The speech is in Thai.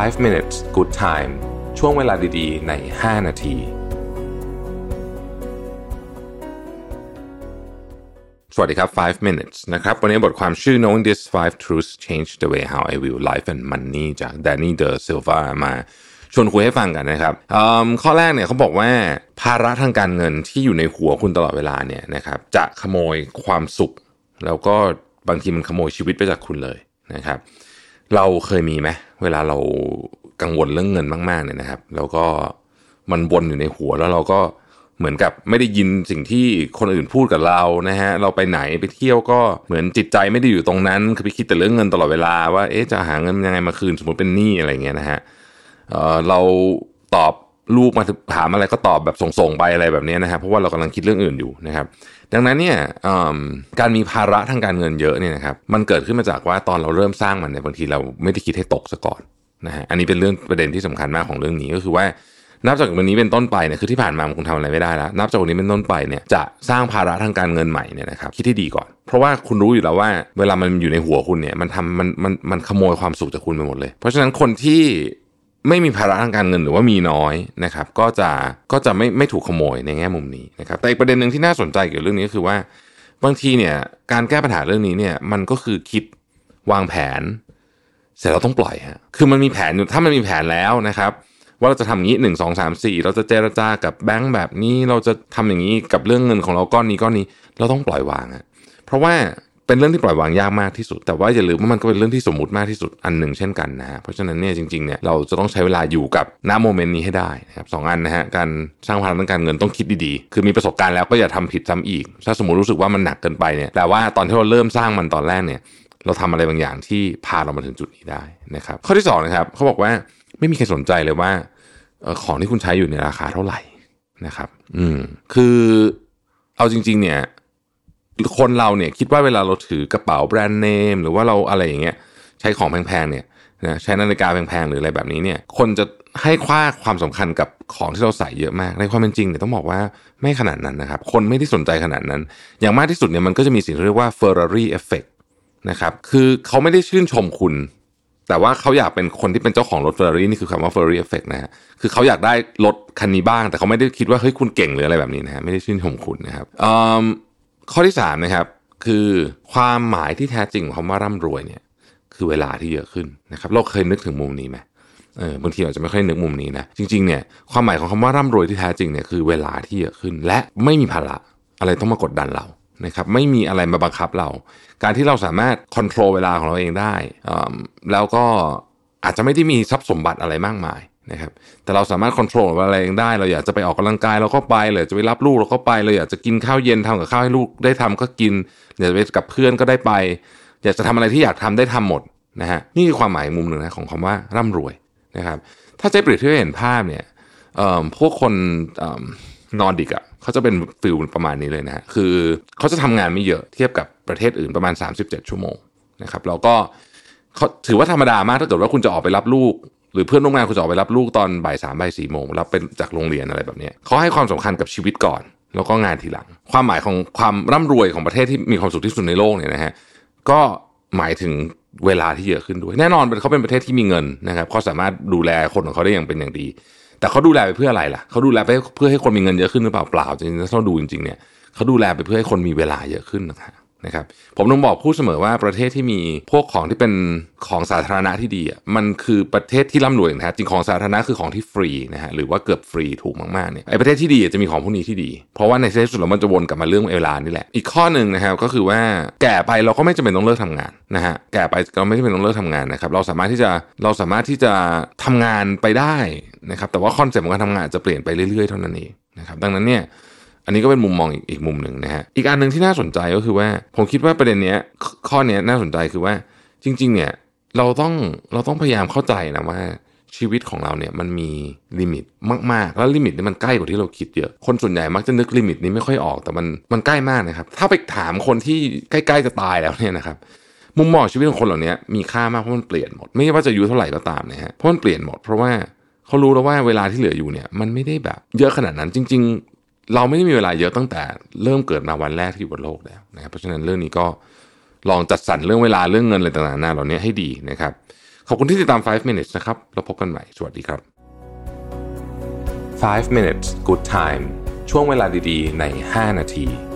5 minutes good time ช่วงเวลาดีๆ ใน 5 นาที สวัสดีครับ 5 minutes นะครับ วันนี้บทความชื่อ knowing this 5 truths change the way how I view life and money จาก Danny De Silva มาชวนคุยให้ฟังกันนะครับข้อแรกเนี่ยเขาบอกว่าภาระทางการเงินที่อยู่ในหัวคุณตลอดเวลาเนี่ยนะครับจะขโมยความสุข แล้วก็บางทีมันขโมยชีวิตไปจากคุณเลยนะครับ เราเคยมีไหม เวลาเรากังวลเรื่องเงินมากๆเนี่ยนะครับ แล้วก็มันวนอยู่ในหัวแล้วเราก็เหมือนกับไม่ได้ยินสิ่งที่คนอื่นพูดกับเรานะฮะเราไปไหนไปเที่ยวก็เหมือนจิตใจไม่ได้อยู่ตรงนั้น คือไปคิดแต่เรื่องเงินตลอดเวลาว่าเอ๊ะจะหาเงินยังไงมาคืนสมมติเป็นหนี้อะไรเงี้ยนะฮะเเราตอบ ลูกมาถามอะไรก็ตอบแบบส่งๆไปอะไรแบบนี้นะครับเพราะว่าเรากำลังคิดเรื่องอื่นอยู่นะครับ ดังนั้นเนี่ยการมีภาระทางการเงินเยอะเนี่ยนะครับมันเกิดขึ้นมาจากว่าตอนเราเริ่มสร้างมันเนี่ยบางทีเราไม่ได้คิดให้ตกซะก่อนนะฮะอันนี้เป็นเรื่องประเด็นที่สำคัญมากของเรื่องนี้ก็คือว่า นับจากวันนี้เป็นต้นไปเนี่ยคือที่ผ่านมาคุณทำอะไรไม่ได้แล้ว นับจากวันนี้เป็นต้นไปเนี่ยจะสร้างภาระทางการเงินใหม่เนี่ยนะครับคิดให้ดีก่อน เพราะว่าคุณรู้อยู่แล้วว่า เวลามันอยู่ในหัวคุณเนี่ยมันทำมันมันมันขโมยความสุขจากคุณไปหมดเลย เพราะฉะนั้นคนที่ ไม่มีภาระทางการเงินหรือว่ามีน้อยนะครับ ก็จะก็จะไม่ไม่ถูกขโมยในแง่มุมนี้นะครับ แต่อีกประเด็นหนึ่งที่น่าสนใจเกี่ยวกับเรื่องนี้ก็คือว่า บางทีเนี่ยการแก้ปัญหาเรื่องนี้เนี่ยมันก็คือคิดวางแผน เสร็จเราต้องปล่อยฮะคือมันมีแผนอยู่ถ้ามันมีแผนแล้วนะครับว่าเราจะทำอย่างนี้หนึ่งสองสามสี่เราจะเจรจากับแบงก์แบบนี้เราจะทำอย่างนี้กับเรื่องเงินของเราก้อนนี้ก้อนนี้ เราต้องปล่อยวางฮะเพราะว่า เป็นเรื่องที่ปล่อยวางยากมากที่สุด แต่ว่าอย่าลืมว่ามันก็เป็นเรื่องที่สมมติมากที่สุดอันหนึ่งเช่นกันนะฮะเพราะฉะนั้นเนี่ยจริงๆเนี่ยเราจะต้องใช้เวลาอยู่กับณโมเมนต์นี้ให้ได้นะครับสองอันนะฮะการสร้างพลังทางการเงินต้องคิดดีๆ คือมีประสบการณ์แล้วก็อย่าทำผิดซ้ำอีก ถ้าสมมติรู้สึกว่ามันหนักเกินไปเนี่ยแต่ว่าตอนที่เราเริ่มสร้างมันตอนแรกเนี่ยเราทำอะไรบางอย่างที่พาเรามาถึงจุดนี้ได้นะครับข้อที่2นะครับเขาบอกว่าไม่มีใครสนใจเลยว่าของที่คุณใช้อยู่ในราคาเท่าไหร่นะครับ อืมคือเอาจริง ๆ เนี่ย คนเราเนี่ยคิดว่าเวลาเราถือกระเป๋าแบรนด์เนมหรือว่าเราอะไรอย่างเงี้ยใช้ของแพงๆเนี่ยนะใช้นาฬิกาแพงๆหรืออะไรแบบนี้เนี่ยคนจะให้ค่าความสำคัญกับของที่เราใส่เยอะมาก ในความเป็นจริงเนี่ยต้องบอกว่าไม่ขนาดนั้นนะครับ คนไม่ได้สนใจขนาดนั้น อย่างมากที่สุดเนี่ยมันก็จะมีสิ่งที่เรียกว่า Ferrari Effect นะครับคือเขาไม่ได้ชื่นชมคุณ แต่ว่าเขาอยากเป็นคนที่เป็นเจ้าของรถ Ferrari นี่คือคำว่า Ferrari Effect นะฮะคือเขาอยากได้รถคันนี้บ้าง แต่เขาไม่ได้คิดว่าเฮ้ยคุณเก่งหรืออะไรแบบนี้นะฮะไม่ได้ชื่นชมคุณนะครับ ข้อที่3นะครับคือความหมายที่แท้จริงของคำว่าร่ำรวยเนี่ยคือเวลาที่เยอะขึ้นนะครับเราเคยนึกถึงมุมนี้ไหมเออบางทีอาจจะไม่ค่อยนึกมุมนี้นะจริงๆเนี่ยความหมายของคำว่าร่ำรวยที่แท้จริงเนี่ยคือเวลาที่เยอะขึ้น และไม่มีภาระอะไรต้องมากดดันเรานะครับไม่มีอะไรมาบังคับเรา การที่เราสามารถควบคุมเวลาของเราเองได้แล้วก็อาจจะไม่ได้มีทรัพย์สมบัติอะไรมากมาย นะครับแต่เราสามารถควบคุมอะไรเองได้ เราอยากจะไปออกกำลังกายเราก็ไปเลยจะไปรับลูกเราก็ไปเราอยากจะกินข้าวเย็นทำกับข้าวให้ลูกได้ทำก็กินอยากจะไปกับเพื่อนก็ได้ไป อยากจะทำอะไรที่อยากทำได้ทำหมดนะฮะนี่คือความหมายมุมหนึ่งนะของคำว่าร่ำรวยนะครับ ถ้าใจเปรียบเทียบเห็นภาพเนี่ยพวกคนนอร์ดิกอะเขาจะเป็น feel ประมาณนี้เลยนะฮะคือเขาจะทำงานไม่เยอะเทียบกับประเทศอื่นประมาณ 37 ชั่วโมงนะครับเราก็ถือว่าธรรมดามากถ้าเกิดว่าคุณจะออกไปรับลูก หรือเพื่อนร่วมงานคุณจะออกไปรับลูกตอนบ่ายสามบ่ายสี่โมงรับเด็กจากโรงเรียนอะไรแบบนี้เขาให้ความสำคัญกับชีวิตก่อน แล้วก็งานทีหลัง ความหมายของความร่ำรวยของประเทศที่มีความสุขที่สุดในโลกเนี่ยนะฮะก็หมายถึงเวลาที่เยอะขึ้นด้วย แน่นอนเขาเป็นประเทศที่มีเงินนะครับเขาสามารถดูแลคนของเขาได้อย่างเป็นอย่างดี แต่เขาดูแลไปเพื่ออะไรล่ะเขาดูแลไปเพื่อให้คนมีเงินเยอะขึ้นหรือเปล่าเปล่าจริงๆถ้าเราดูจริงๆเนี่ยเขาดูแลไปเพื่อให้คนมีเวลาเยอะขึ้นนะครับ นะครับผมต้องบอกพูดเสมอว่าประเทศที่มีพวกของที่เป็นของสาธารณะที่ดีอะมันคือประเทศที่ร่ำรวยอย่างแท้จริงของสาธารณะคือของที่ฟรีนะฮะหรือว่าเกือบฟรีถูกมากๆเนี่ยไอประเทศที่ดีจะมีของพวกนี้ที่ดี เพราะว่าในที่สุดแล้วมันจะวนกลับมาเรื่องเวลานี่แหละ อีกข้อหนึ่งนะครับก็คือว่าแก่ไปเราก็ไม่จำเป็นต้องเลิกทำงานนะฮะแก่ไปเราไม่จำเป็นต้องเลิกทำงานนะครับเราสามารถที่จะเราสามารถที่จะทำงานไปได้นะครับแต่ว่า concept ของการทำงานจะเปลี่ยนไปเรื่อยๆเท่านั้นเองนะครับดังนั้นเนี่ย อันนี้ก็เป็นมุมมองอีกอีกมุมหนึ่งนะฮะอีกอันหนึ่งที่น่าสนใจก็คือว่า ผมคิดว่าประเด็นเนี้ยข้อเนี้ยน่าสนใจคือว่าจริง ๆ เนี่ยเราต้องเราต้องพยายามเข้าใจนะว่าชีวิตของเราเนี่ยมันมี limit มาก ๆ แล้ว limit นี่มันใกล้กว่าที่เราคิดเยอะ คนส่วนใหญ่มักจะนึก limit นี้ไม่ค่อยออกแต่มันมันใกล้มากนะครับ ถ้าไปถามคนที่ใกล้ๆจะตายแล้วเนี่ยนะครับมุมมองชีวิตของคนเหล่านี้มีค่ามากเพราะมันเปลี่ยนหมด ไม่ว่าจะอายุเท่าไหร่ก็ตามนะฮะเพราะมันเปลี่ยนหมด เพราะว่าเขารู้แล้วว่าเวลาที่เหลืออยู่เนี่ยมันไม่ได้แบบ เยอะขนาดนั้นจริง เราไม่ได้มีเวลาเยอะตั้งแต่เริ่มเกิดมาวันแรกที่อยู่บนโลกแล้วนะครับเพราะฉะนั้นเรื่องนี้ก็ลองจัดสรรเรื่องเวลาเรื่องเงินอะไรต่างๆหน้าเหล่านี้ให้ดีนะครับ ขอบคุณที่ติดตาม 5 minutes นะครับแล้วพบกันใหม่ สวัสดีครับ 5 minutes good time ช่วงเวลาดีๆ ใน 5 นาที